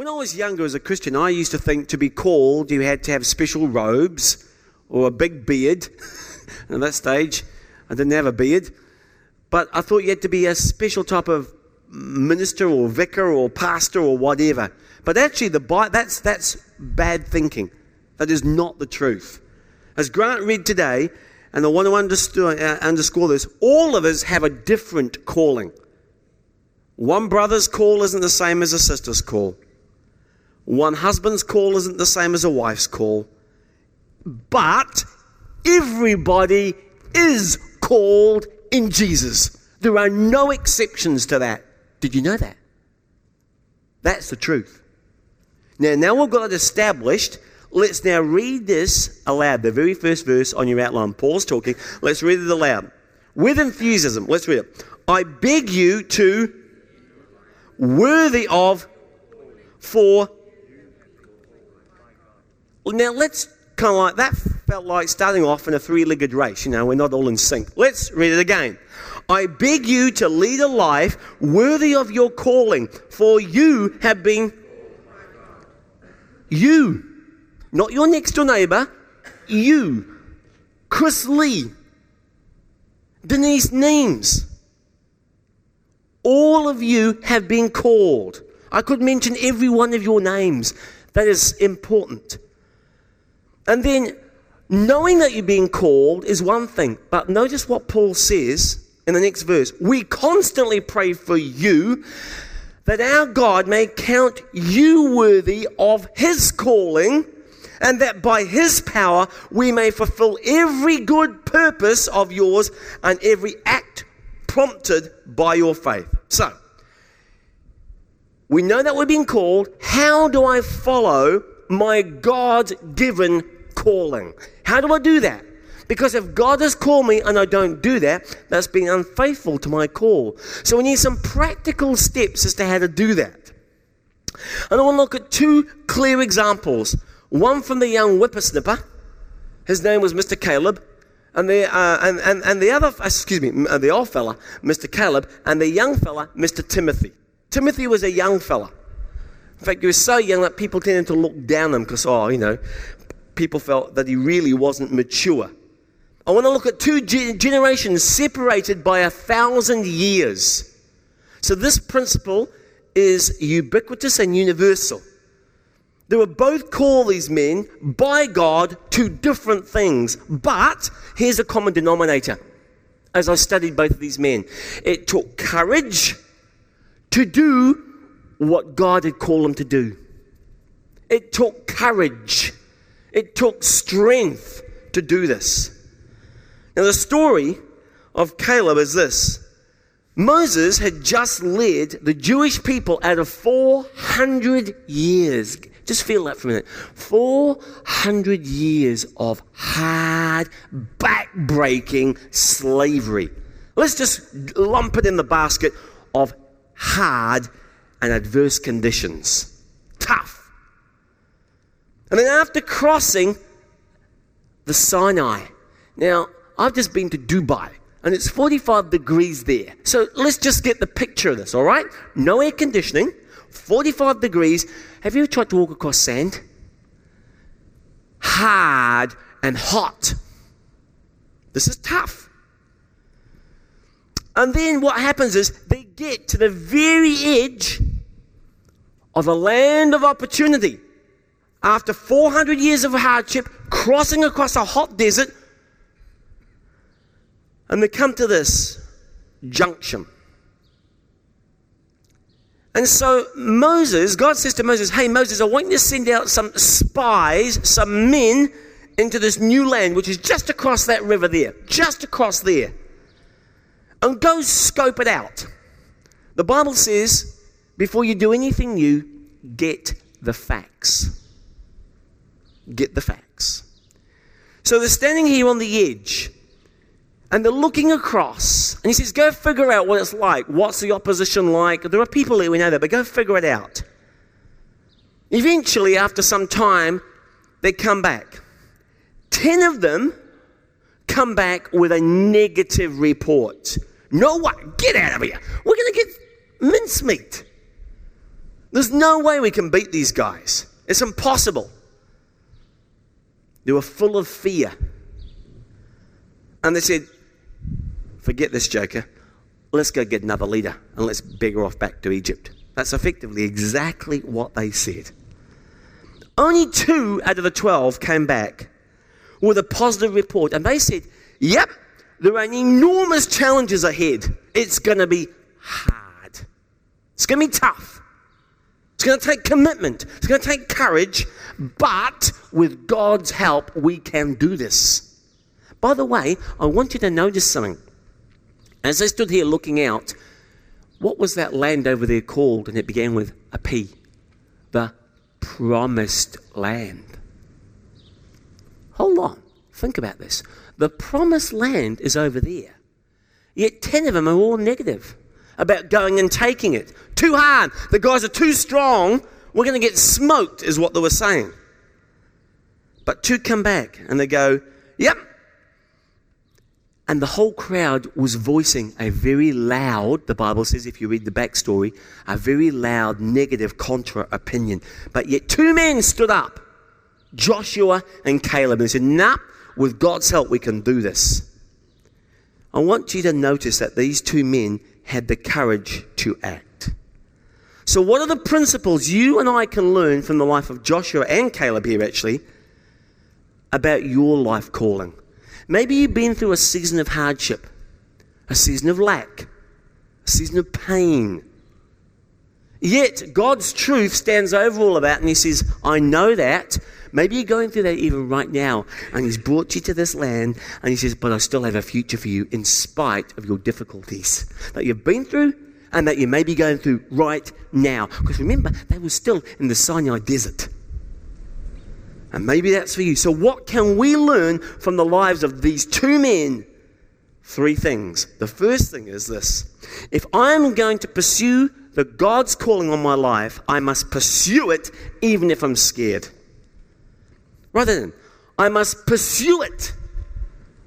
When I was younger as a Christian, I used to think to be called, you had to have special robes or a big beard. and at that stage, I didn't have a beard. But I thought you had to be a special type of minister or vicar or pastor or whatever. But actually, the that's, that's bad thinking. That is not the truth. As Grant read today, and I want to uh, underscore this, all of us have a different calling. One brother's call isn't the same as a sister's call. One husband's call isn't the same as a wife's call. But everybody is called in Jesus. There are no exceptions to that. Did you know that? That's the truth. Now, now we've got it established. Let's now read this aloud. The very first verse on your outline. Paul's talking. Let's read it aloud. With enthusiasm. Let's read it. I beg you to, worthy of, for. Now let's kind of like, that felt like starting off in a three legged race. You know, we're not all in sync. Let's read it again. I beg you to lead a life worthy of your calling, for you have been. You, not your next door neighbor, you, Chris Lee, Denise Neems. All of you have been called. I could mention every one of your names. That is important. And then knowing that you're being called is one thing, but notice what Paul says in the next verse. We constantly pray for you that our God may count you worthy of his calling and that by his power we may fulfill every good purpose of yours and every act prompted by your faith. So, we know that we're being called. How do I follow my God given calling? How do I do that? Because if God has called me and I don't do that, that's being unfaithful to my call. So we need some practical steps as to how to do that. And I want to look at two clear examples. One from the young whippersnapper. His name was Mr. Caleb. And the, uh, and, and, and the other, excuse me, uh, the old fella, Mr. Caleb, and the young fella, Mr. Timothy. Timothy was a young fella. In fact, he was so young that people tended to look down on him because, oh, you know, people felt that he really wasn't mature. I want to look at two generations separated by a thousand years. So, this principle is ubiquitous and universal. They were both called these men by God to different things, but here's a common denominator as I studied both of these men. It took courage to do what God had called them to do, it took courage, it took strength to do this. Now, the story of Caleb is this Moses had just led the Jewish people out of 400 years. Just feel that for a minute. 400 years of hard, back-breaking slavery. Let's just lump it in the basket of hard and adverse conditions. Tough. And then after crossing the Sinai. Now, I've just been to Dubai and it's 45 degrees there. So let's just get the picture of this, all right? No air conditioning, 45 degrees. Have you tried to walk across sand? Hard and hot. This is tough. And then what happens is get to the very edge of a land of opportunity. After 400 years of hardship, crossing across a hot desert, and they come to this junction. And so Moses, God says to Moses, Hey, Moses, I want you to send out some spies, some men into this new land, which is just across that river there, just across there. And go scope it out. The Bible says, before you do anything new, get the facts. Get the facts. So they're standing here on the edge. And they're looking across. And he says, Go figure out what it's like. What's the opposition like? There are people here, we know that, but go figure it out. Eventually, after some time, they come back. Ten of them come back with a negative report. No way, get out of here. We're going to get mincemeat. There's no way we can beat these guys. It's impossible. They were full of fear. And they said, Forget this joker. Let's go get another leader and let's beggar off back to Egypt. That's effectively exactly what they said. Only two out of the 12 came back with a positive report, and they said, Yep, there are enormous challenges ahead. It's going to be hard, it's going to be tough. It's going to take commitment. It's going to take courage. But with God's help, we can do this. By the way, I want you to notice something. As I stood here looking out, what was that land over there called? And it began with a P. The promised land. Hold on. Think about this. The promised land is over there. Yet 10 of them are all negative about going and taking it. Too hard. The guys are too strong. We're going to get smoked, is what they were saying. But two come back and they go, Yep. And the whole crowd was voicing a very loud, the Bible says, if you read the backstory, a very loud negative contra opinion. But yet two men stood up, Joshua and Caleb, and said, Nah, with God's help, we can do this. I want you to notice that these two men had the courage to act. So, what are the principles you and I can learn from the life of Joshua and Caleb here, actually, about your life calling? Maybe you've been through a season of hardship, a season of lack, a season of pain. Yet, God's truth stands over all of that, and He says, I know that. Maybe you're going through that even right now, and He's brought you to this land, and He says, But I still have a future for you in spite of your difficulties that you've been through and that you may be going through right now. Because remember, they were still in the Sinai desert. And maybe that's for you. So, what can we learn from the lives of these two men? Three things. The first thing is this if I'm going to pursue the God's calling on my life, I must pursue it even if I'm scared. Rather than, I must pursue it.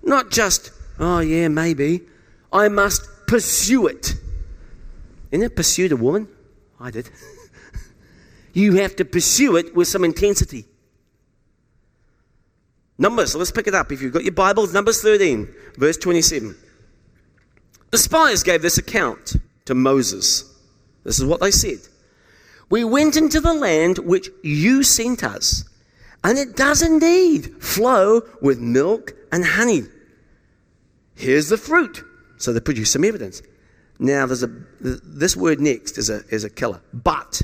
Not just, oh yeah, maybe. I must pursue it. Isn't it pursued a woman? I did. you have to pursue it with some intensity. Numbers, let's pick it up. If you've got your Bibles, Numbers 13, verse 27. The spies gave this account to Moses. This is what they said. We went into the land which you sent us, and it does indeed flow with milk and honey. Here's the fruit. So they produce some evidence. Now, there's a, this word next is a, is a killer. But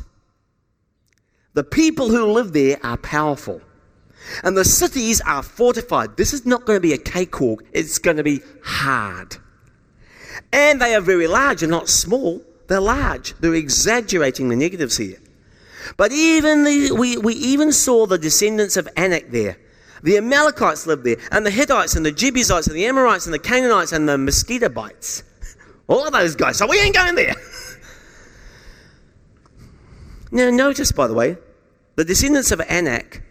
the people who live there are powerful, and the cities are fortified. This is not going to be a cakewalk, it's going to be hard. And they are very large and not small. They're large. They're exaggerating the negatives here. But even the, we, we even saw the descendants of Anak there. The Amalekites lived there, and the Hittites, and the Jebusites, and the Amorites, and the Canaanites, and the mosquito bites. All of those guys. So we ain't going there. now, notice, by the way, the descendants of Anak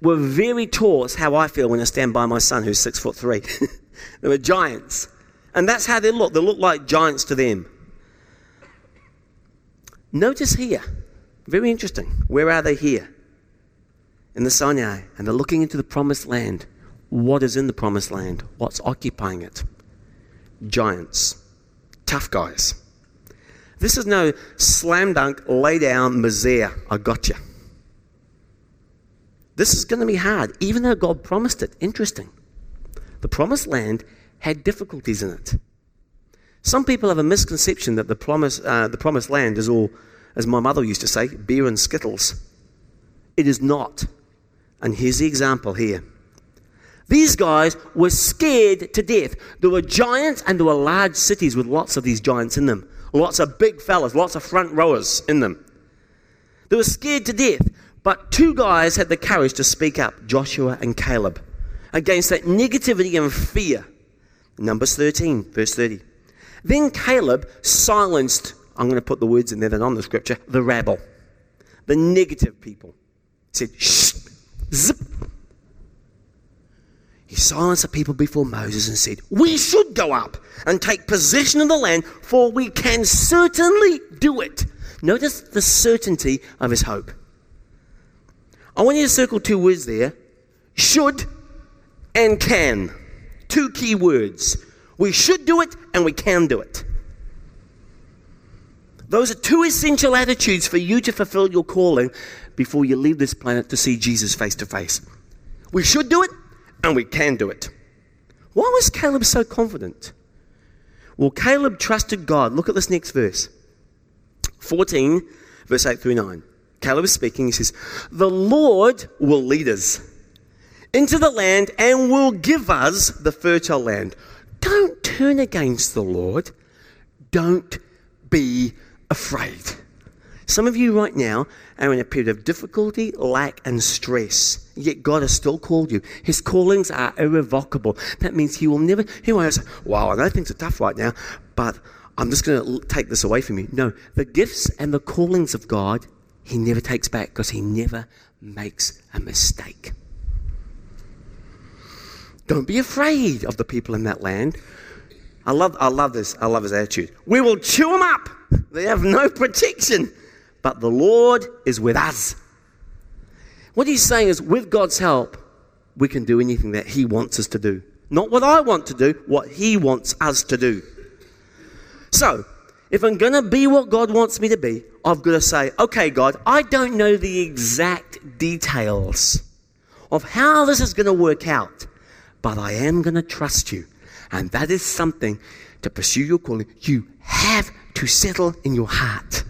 were very tall. It's how I feel when I stand by my son, who's six foot three. they were giants. And that's how they look. They look like giants to them. Notice here, very interesting. Where are they here? In the Sinai. And they're looking into the promised land. What is in the promised land? What's occupying it? Giants. Tough guys. This is no slam dunk, lay down, misere, I got you. This is going to be hard, even though God promised it. Interesting. The promised land had difficulties in it. Some people have a misconception that the, promise, uh, the promised land is all, as my mother used to say, beer and skittles. It is not. And here's the example here. These guys were scared to death. There were giants and there were large cities with lots of these giants in them. Lots of big fellas, lots of front rowers in them. They were scared to death. But two guys had the courage to speak up Joshua and Caleb against that negativity and fear. Numbers 13, verse 30. Then Caleb silenced, I'm going to put the words in there that are on the scripture, the rabble, the negative people. He said, shh, zip. He silenced the people before Moses and said, We should go up and take possession of the land, for we can certainly do it. Notice the certainty of his hope. I want you to circle two words there should and can. Two key words. We should do it and we can do it. Those are two essential attitudes for you to fulfill your calling before you leave this planet to see Jesus face to face. We should do it and we can do it. Why was Caleb so confident? Well, Caleb trusted God. Look at this next verse 14, verse 8 through 9. Caleb is speaking. He says, The Lord will lead us into the land and will give us the fertile land. Don't turn against the Lord. Don't be afraid. Some of you right now are in a period of difficulty, lack, and stress. Yet God has still called you. His callings are irrevocable. That means He will never, He won't say, Wow, I know things are tough right now, but I'm just going to take this away from you. No, the gifts and the callings of God, He never takes back because He never makes a mistake. Don't be afraid of the people in that land. I love, I love this. I love his attitude. We will chew them up. They have no protection, but the Lord is with us. What he's saying is, with God's help, we can do anything that he wants us to do. Not what I want to do, what he wants us to do. So, if I'm going to be what God wants me to be, I've got to say, okay, God, I don't know the exact details of how this is going to work out, but I am going to trust you. And that is something to pursue your calling. You have to settle in your heart.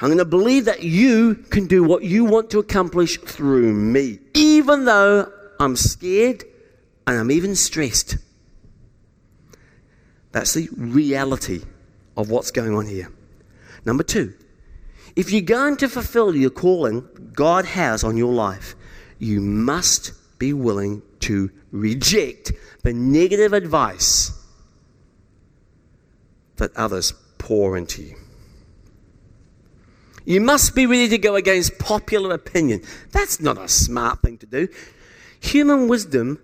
I'm going to believe that you can do what you want to accomplish through me, even though I'm scared and I'm even stressed. That's the reality of what's going on here. Number two, if you're going to fulfill your calling God has on your life, you must be willing to reject the negative advice that others pour into you. You must be ready to go against popular opinion. That's not a smart thing to do. Human wisdom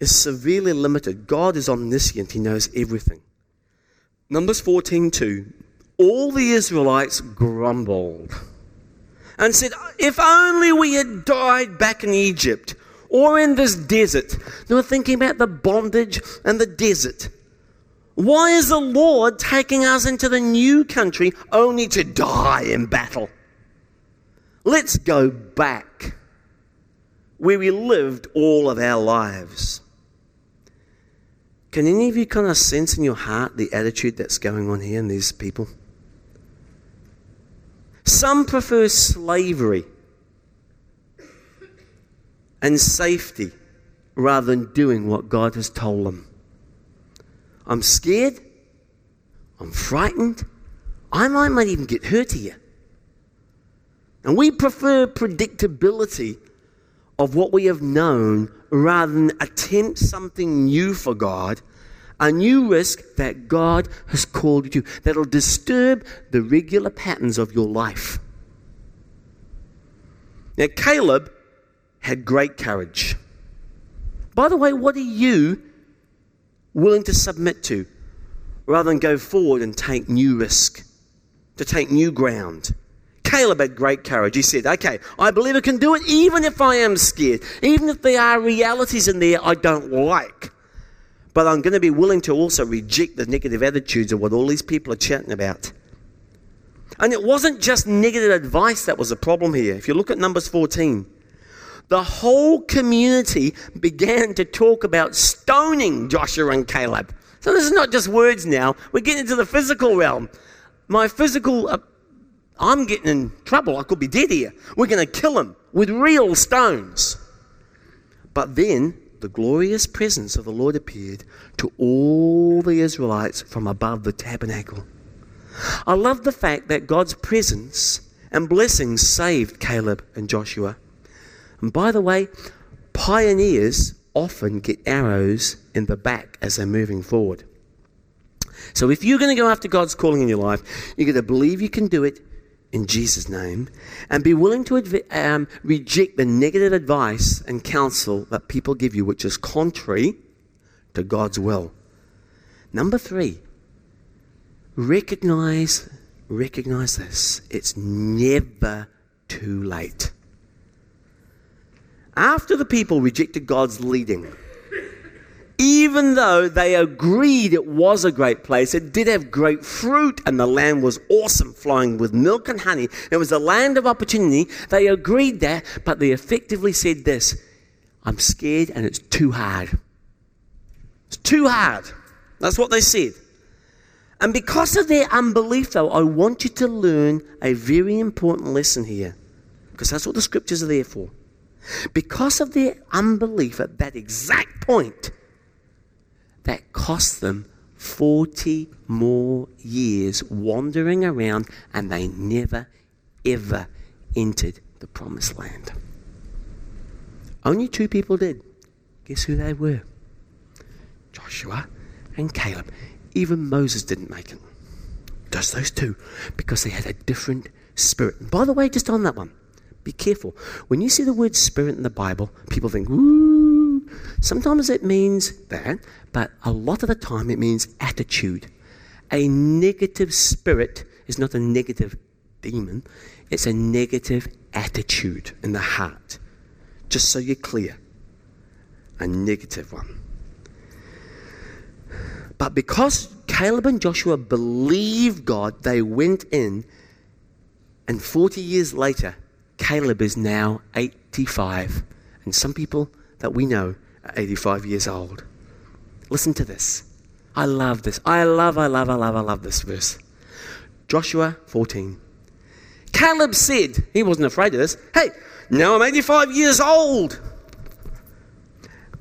is severely limited. God is omniscient, He knows everything. Numbers 14 2. All the Israelites grumbled and said, If only we had died back in Egypt or in this desert. They were thinking about the bondage and the desert. Why is the Lord taking us into the new country only to die in battle? Let's go back where we lived all of our lives. Can any of you kind of sense in your heart the attitude that's going on here in these people? Some prefer slavery and safety rather than doing what God has told them. I'm scared. I'm frightened. I might, might even get hurt here. And we prefer predictability of what we have known rather than attempt something new for God, a new risk that God has called you to, that'll disturb the regular patterns of your life. Now, Caleb had great courage. By the way, what are you willing to submit to rather than go forward and take new risk, to take new ground. Caleb had great courage. He said, Okay, I believe I can do it even if I am scared, even if there are realities in there I don't like. But I'm going to be willing to also reject the negative attitudes of what all these people are chatting about. And it wasn't just negative advice that was the problem here. If you look at Numbers 14, the whole community began to talk about stoning Joshua and Caleb. So this is not just words now. We're getting into the physical realm. My physical, uh, I'm getting in trouble. I could be dead here. We're going to kill him with real stones. But then the glorious presence of the Lord appeared to all the Israelites from above the tabernacle. I love the fact that God's presence and blessings saved Caleb and Joshua. And by the way, pioneers often get arrows in the back as they're moving forward. So if you're going to go after God's calling in your life, you're going to believe you can do it in Jesus' name and be willing to um, reject the negative advice and counsel that people give you, which is contrary to God's will. Number three, recognize, recognize this. It's never too late. After the people rejected God's leading, even though they agreed it was a great place, it did have great fruit and the land was awesome, flowing with milk and honey. It was a land of opportunity. They agreed that, but they effectively said this I'm scared and it's too hard. It's too hard. That's what they said. And because of their unbelief, though, I want you to learn a very important lesson here, because that's what the scriptures are there for. Because of their unbelief at that exact point, that cost them 40 more years wandering around, and they never, ever entered the promised land. Only two people did. Guess who they were? Joshua and Caleb. Even Moses didn't make it. Just those two, because they had a different spirit. And by the way, just on that one, be careful. When you see the word spirit in the Bible, people think, ooh. Sometimes it means that, but a lot of the time it means attitude. A negative spirit is not a negative demon, it's a negative attitude in the heart. Just so you're clear, a negative one. But because Caleb and Joshua believed God, they went in, and 40 years later, Caleb is now 85. And some people that we know are 85 years old. Listen to this. I love this. I love, I love, I love, I love this verse. Joshua 14. Caleb said, he wasn't afraid of this, hey, now I'm 85 years old.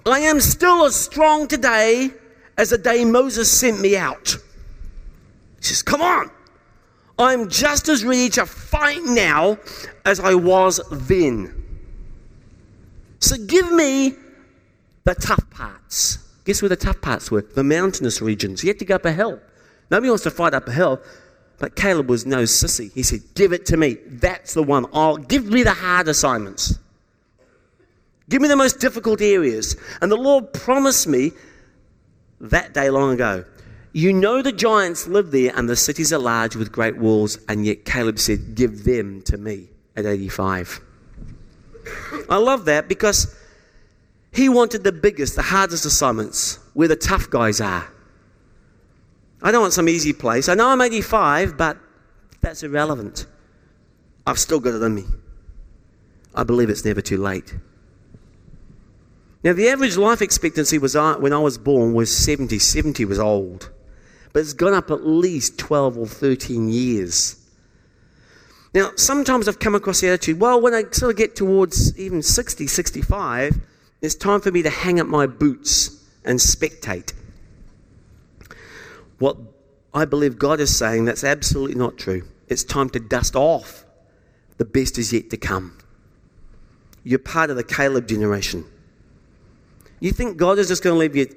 I am still as strong today as the day Moses sent me out. He says, Come on. I'm just as ready to fight now as I was then. So give me the tough parts. Guess where the tough parts were? The mountainous regions. You had to go up a hill. Nobody wants to fight up a hill. But Caleb was no sissy. He said, Give it to me. That's the one. I'll give me the hard assignments. Give me the most difficult areas. And the Lord promised me that day long ago. You know the giants live there and the cities are large with great walls, and yet Caleb said, Give them to me at 85. I love that because he wanted the biggest, the hardest assignments where the tough guys are. I don't want some easy place. I know I'm 85, but that's irrelevant. I've still got it in me. I believe it's never too late. Now, the average life expectancy was uh, when I was born was 70. 70 was old. But it's gone up at least 12 or 13 years. Now, sometimes I've come across the attitude, well, when I sort of get towards even 60, 65, it's time for me to hang up my boots and spectate. What I believe God is saying, that's absolutely not true. It's time to dust off. The best is yet to come. You're part of the Caleb generation. You think God is just going to leave you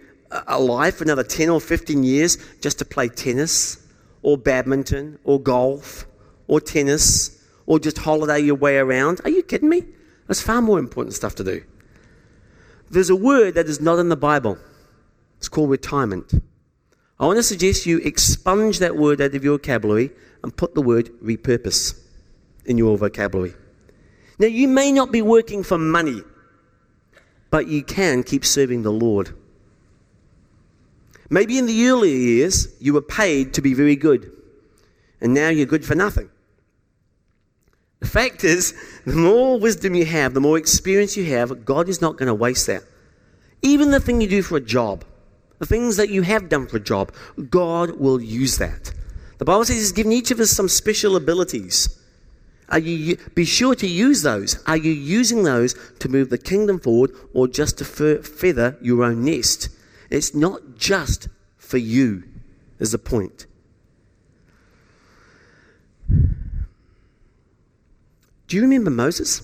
alive for another 10 or 15 years just to play tennis or badminton or golf or tennis or just holiday your way around? Are you kidding me? There's far more important stuff to do. There's a word that is not in the Bible. It's called retirement. I want to suggest you expunge that word out of your vocabulary and put the word repurpose in your vocabulary. Now, you may not be working for money but you can keep serving the Lord. Maybe in the earlier years, you were paid to be very good, and now you're good for nothing. The fact is, the more wisdom you have, the more experience you have, God is not going to waste that. Even the thing you do for a job, the things that you have done for a job, God will use that. The Bible says He's given each of us some special abilities. Are you be sure to use those? Are you using those to move the kingdom forward or just to feather your own nest? It's not just for you, is the point. Do you remember Moses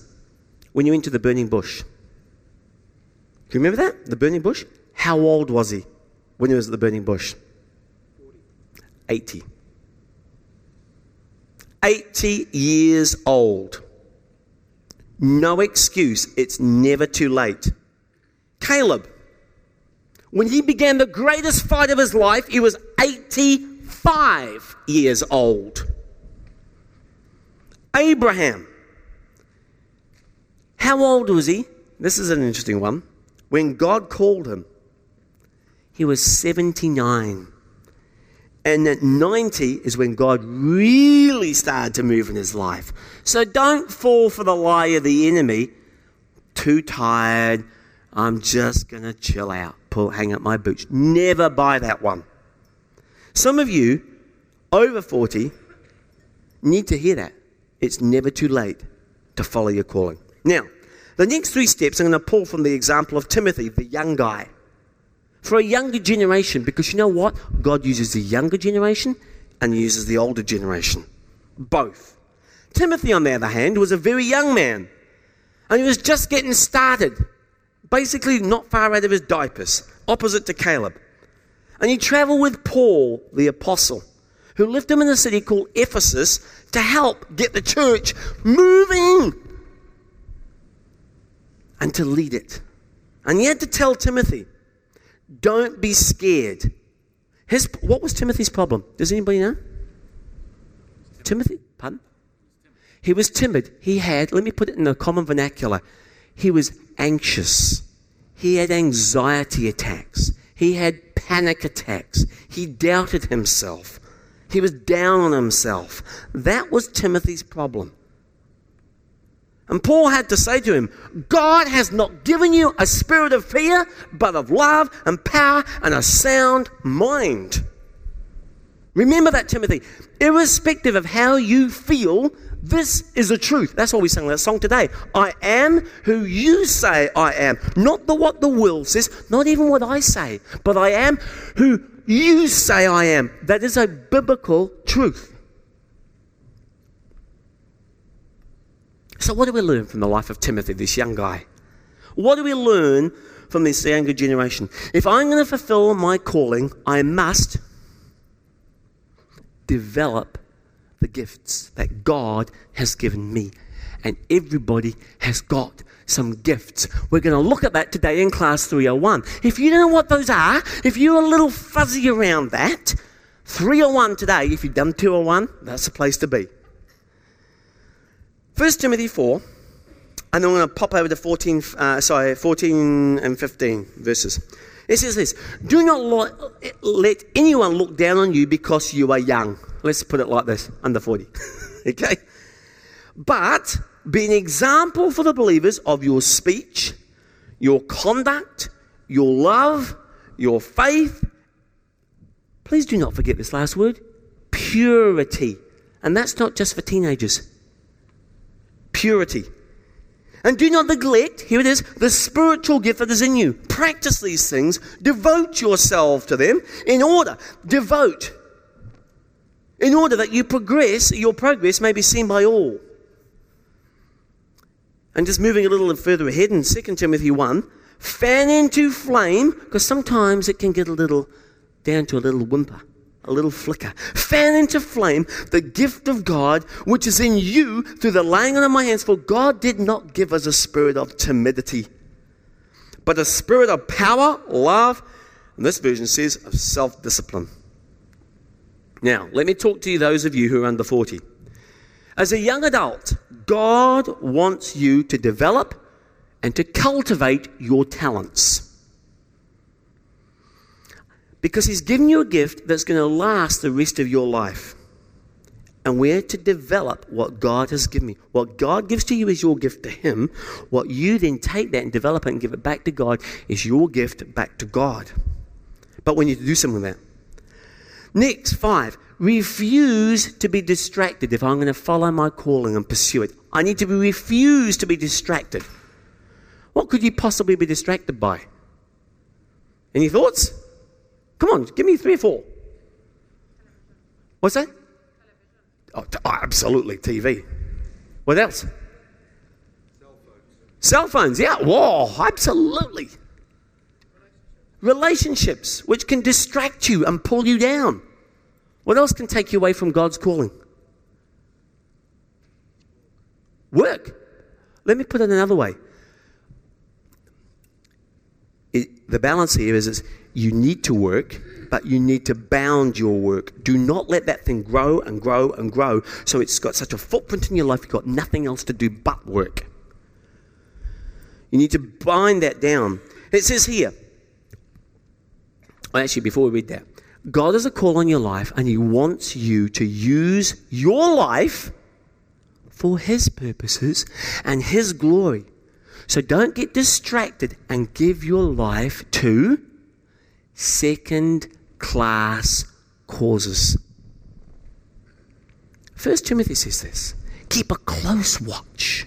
when you went to the burning bush? Do you remember that? The burning bush? How old was he when he was at the burning bush? 80. 80 years old. No excuse. It's never too late. Caleb, when he began the greatest fight of his life, he was 85 years old. Abraham. How old was he? This is an interesting one. When God called him, he was 79. And at 90 is when God really started to move in his life. So don't fall for the lie of the enemy. Too tired. I'm just going to chill out, pull, hang up my boots. Never buy that one. Some of you over 40 need to hear that. It's never too late to follow your calling. Now, the next three steps I'm going to pull from the example of Timothy, the young guy. For a younger generation, because you know what? God uses the younger generation and uses the older generation. Both. Timothy, on the other hand, was a very young man. And he was just getting started. Basically, not far out of his diapers, opposite to Caleb. And he traveled with Paul, the apostle who lived him in a city called Ephesus to help get the church moving and to lead it. And he had to tell Timothy, don't be scared. His, what was Timothy's problem? Does anybody know? Timothy? Pardon? He was timid. He had, let me put it in the common vernacular, he was anxious. He had anxiety attacks. He had panic attacks. He doubted himself. He was down on himself. That was Timothy's problem. And Paul had to say to him, God has not given you a spirit of fear, but of love and power and a sound mind. Remember that, Timothy. Irrespective of how you feel, this is the truth. That's why we sang that song today. I am who you say I am. Not the what the world says, not even what I say, but I am who you say I am. That is a biblical truth. So, what do we learn from the life of Timothy, this young guy? What do we learn from this younger generation? If I'm going to fulfill my calling, I must develop the gifts that God has given me. And everybody has got some gifts. We're going to look at that today in class 301. If you don't know what those are, if you're a little fuzzy around that, 301 today, if you've done 201, that's the place to be. 1 Timothy 4, and then I'm going to pop over to 14, uh, sorry, 14 and 15 verses. It says this Do not let anyone look down on you because you are young. Let's put it like this under 40. okay? But be an example for the believers of your speech, your conduct, your love, your faith. Please do not forget this last word purity. And that's not just for teenagers. Purity. And do not neglect, here it is, the spiritual gift that is in you. Practice these things. Devote yourself to them in order, devote, in order that you progress, your progress may be seen by all. And just moving a little further ahead in 2 Timothy 1, fan into flame, because sometimes it can get a little down to a little whimper, a little flicker. Fan into flame the gift of God which is in you through the laying on of my hands. For God did not give us a spirit of timidity, but a spirit of power, love, and this version says of self discipline. Now, let me talk to you, those of you who are under 40. As a young adult, God wants you to develop and to cultivate your talents. Because He's given you a gift that's going to last the rest of your life. And we're to develop what God has given me. What God gives to you is your gift to Him. What you then take that and develop it and give it back to God is your gift back to God. But we need to do something with that. Next, five, refuse to be distracted if I'm going to follow my calling and pursue it. I need to be refuse to be distracted. What could you possibly be distracted by? Any thoughts? Come on, give me three or four. What's that? Oh, t- oh absolutely, TV. What else? Cell phones. Cell phones, yeah. Whoa, absolutely relationships, which can distract you and pull you down. What else can take you away from God's calling? Work. Let me put it another way. It, the balance here is, is you need to work, but you need to bound your work. Do not let that thing grow and grow and grow so it's got such a footprint in your life you've got nothing else to do but work. You need to bind that down. It says here, actually, before we read that, God has a call on your life and He wants you to use your life for His purposes and His glory. So don't get distracted and give your life to second class causes. First Timothy says this keep a close watch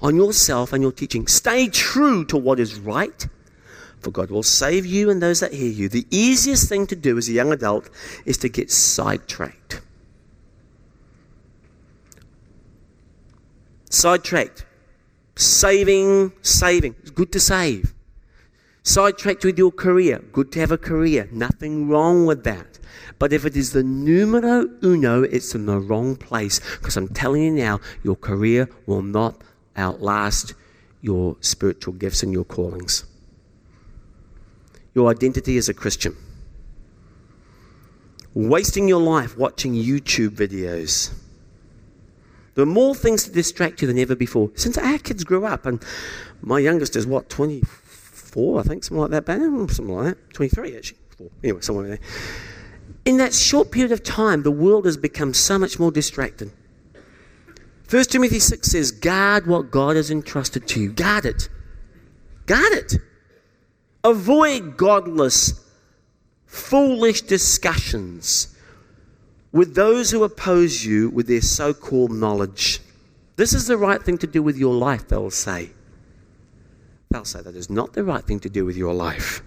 on yourself and your teaching. Stay true to what is right, for God will save you and those that hear you. The easiest thing to do as a young adult is to get sidetracked. Sidetracked. Saving, saving. It's good to save. Sidetracked with your career. Good to have a career. Nothing wrong with that. But if it is the numero uno, it's in the wrong place. Because I'm telling you now, your career will not outlast your spiritual gifts and your callings. Your identity as a Christian. Wasting your life watching YouTube videos. There are more things to distract you than ever before. Since our kids grew up, and my youngest is what, 24, I think, something like that, something like that. 23, actually. Anyway, somewhere there. In that short period of time, the world has become so much more distracted. 1 Timothy 6 says, Guard what God has entrusted to you. Guard it. Guard it. Avoid godless, foolish discussions with those who oppose you with their so called knowledge. This is the right thing to do with your life, they'll say. They'll say that is not the right thing to do with your life.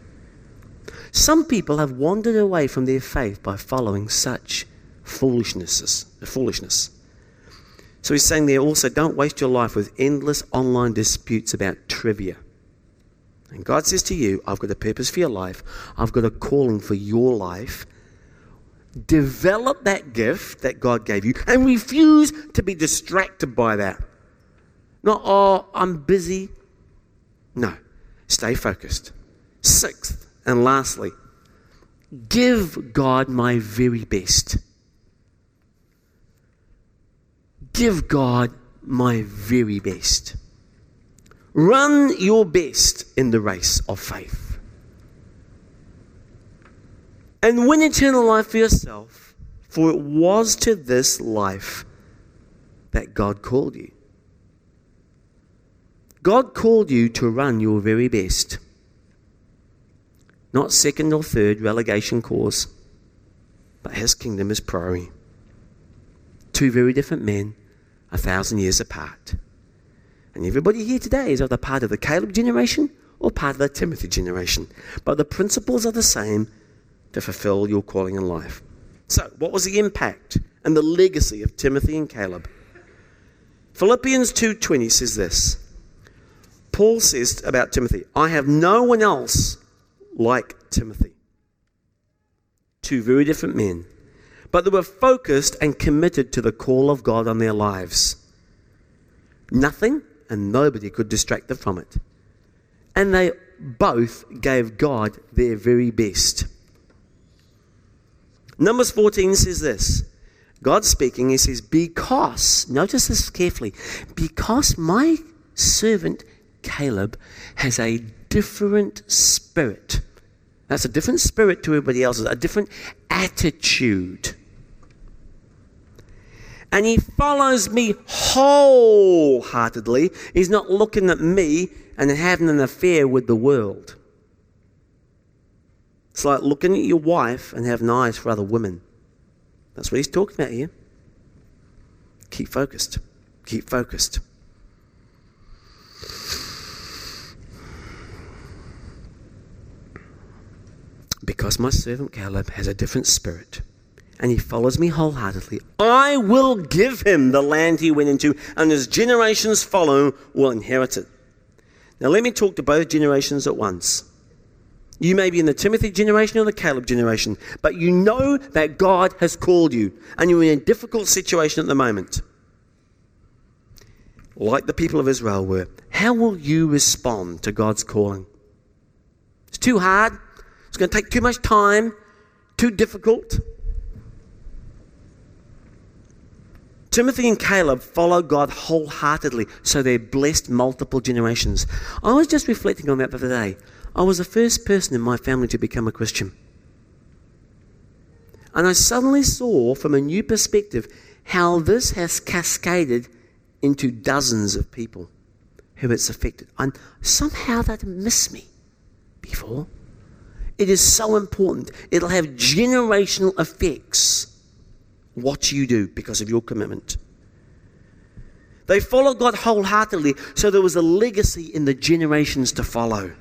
Some people have wandered away from their faith by following such foolishnesses, foolishness. So he's saying there also, don't waste your life with endless online disputes about trivia. And God says to you, I've got a purpose for your life, I've got a calling for your life. Develop that gift that God gave you and refuse to be distracted by that. Not, oh, I'm busy. No, stay focused. Sixth and lastly, give God my very best. give God my very best. Run your best in the race of faith. And win eternal life for yourself, for it was to this life that God called you. God called you to run your very best. Not second or third relegation cause, but His kingdom is priority. Two very different men a thousand years apart. And everybody here today is either part of the Caleb generation or part of the Timothy generation. But the principles are the same to fulfill your calling in life. So, what was the impact and the legacy of Timothy and Caleb? Philippians 2:20 says this. Paul says about Timothy, I have no one else like Timothy. Two very different men but they were focused and committed to the call of God on their lives. Nothing and nobody could distract them from it. And they both gave God their very best. Numbers 14 says this God speaking, He says, Because, notice this carefully, because my servant Caleb has a different spirit. That's a different spirit to everybody else's, a different attitude and he follows me wholeheartedly. He's not looking at me and having an affair with the world. It's like looking at your wife and having eyes for other women. That's what he's talking about here. Keep focused. Keep focused. Because my servant Caleb has a different spirit and he follows me wholeheartedly, I will give him the land he went into, and his generations follow will inherit it. Now, let me talk to both generations at once. You may be in the Timothy generation or the Caleb generation, but you know that God has called you, and you're in a difficult situation at the moment. Like the people of Israel were, how will you respond to God's calling? It's too hard. It's going to take too much time, too difficult. Timothy and Caleb follow God wholeheartedly, so they're blessed multiple generations. I was just reflecting on that the other day. I was the first person in my family to become a Christian. And I suddenly saw from a new perspective how this has cascaded into dozens of people who it's affected. And somehow that missed me before. It is so important. It'll have generational effects what you do because of your commitment. They followed God wholeheartedly, so there was a legacy in the generations to follow.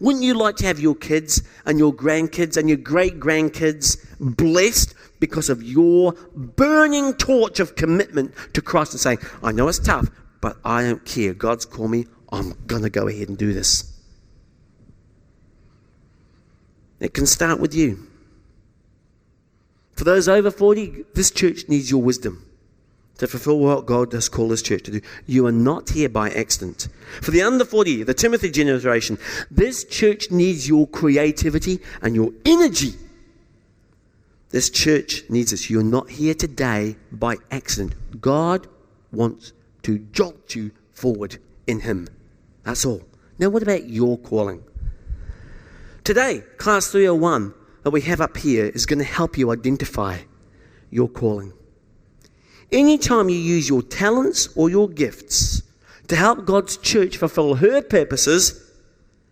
Wouldn't you like to have your kids and your grandkids and your great grandkids blessed because of your burning torch of commitment to Christ and saying, I know it's tough, but I don't care. God's called me. I'm going to go ahead and do this. It can start with you. For those over 40, this church needs your wisdom to fulfill what God has called this church to do. You are not here by accident. For the under 40, the Timothy generation, this church needs your creativity and your energy. This church needs us. You're not here today by accident. God wants to jolt you forward in Him. That's all. Now, what about your calling? Today, Class 301 that we have up here is going to help you identify your calling. Anytime you use your talents or your gifts to help God's church fulfill her purposes,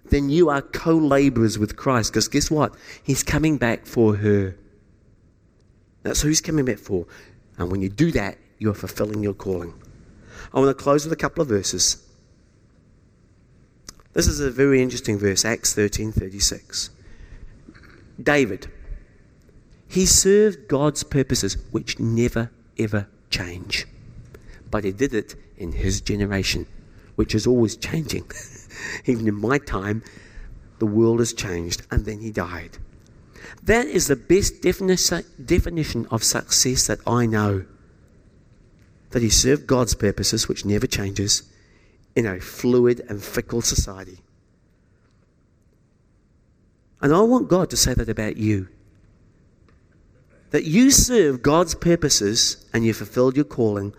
then you are co laborers with Christ. Because guess what? He's coming back for her. That's who he's coming back for. And when you do that, you're fulfilling your calling. I want to close with a couple of verses. This is a very interesting verse, Acts 13 36. David, he served God's purposes, which never, ever change. But he did it in his generation, which is always changing. Even in my time, the world has changed, and then he died. That is the best definition of success that I know. That he served God's purposes, which never changes, in a fluid and fickle society. And I want God to say that about you. That you serve God's purposes and you fulfilled your calling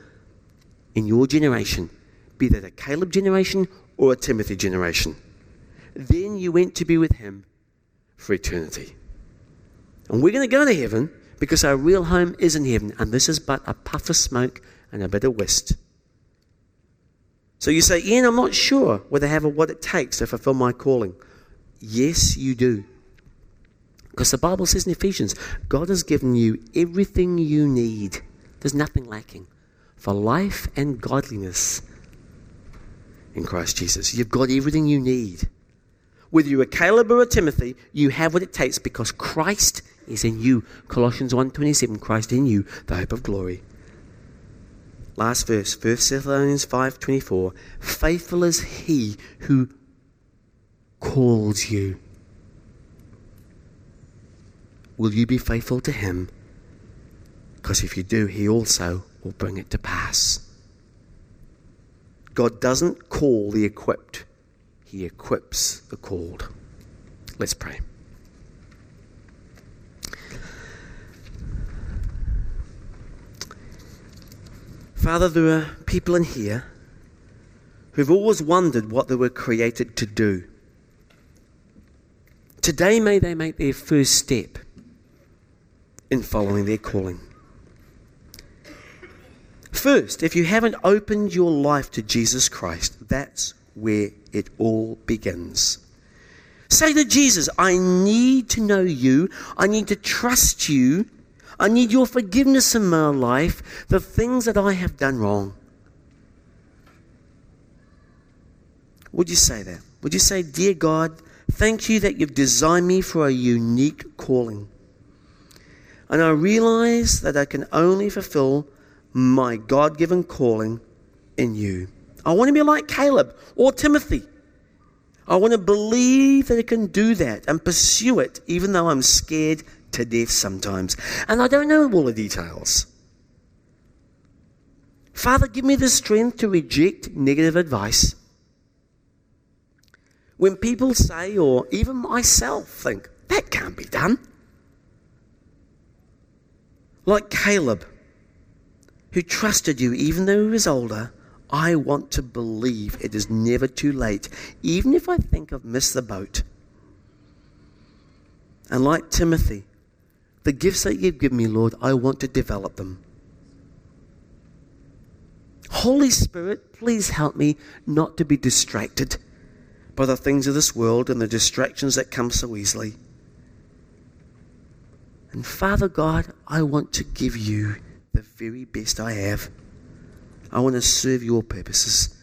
in your generation, be that a Caleb generation or a Timothy generation. Then you went to be with Him for eternity. And we're going to go to heaven because our real home is in heaven, and this is but a puff of smoke and a bit of whist. So you say, Ian, I'm not sure whether I have what it takes to fulfill my calling. Yes, you do. Because the Bible says in Ephesians, God has given you everything you need. There's nothing lacking for life and godliness in Christ Jesus. You've got everything you need. Whether you're a Caleb or a Timothy, you have what it takes because Christ is in you. Colossians 1.27, Christ in you, the hope of glory. Last verse, 1 Thessalonians 5.24, faithful is he who calls you. Will you be faithful to him? Because if you do, he also will bring it to pass. God doesn't call the equipped, he equips the called. Let's pray. Father, there are people in here who've always wondered what they were created to do. Today, may they make their first step in following their calling. First, if you haven't opened your life to Jesus Christ, that's where it all begins. Say to Jesus, I need to know you. I need to trust you. I need your forgiveness in my life, the things that I have done wrong. Would you say that? Would you say, Dear God, thank you that you've designed me for a unique calling? And I realize that I can only fulfill my God given calling in you. I want to be like Caleb or Timothy. I want to believe that I can do that and pursue it, even though I'm scared to death sometimes. And I don't know all the details. Father, give me the strength to reject negative advice When people say, or even myself think, that can't be done. Like Caleb, who trusted you even though he was older, I want to believe it is never too late, even if I think I've missed the boat. And like Timothy, the gifts that you've given me, Lord, I want to develop them. Holy Spirit, please help me not to be distracted by the things of this world and the distractions that come so easily. And Father God, I want to give you the very best I have. I want to serve your purposes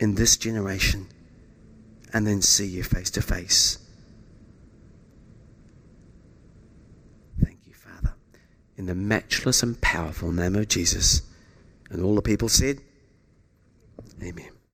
in this generation and then see you face to face. Thank you, Father, in the matchless and powerful name of Jesus. And all the people said, Amen.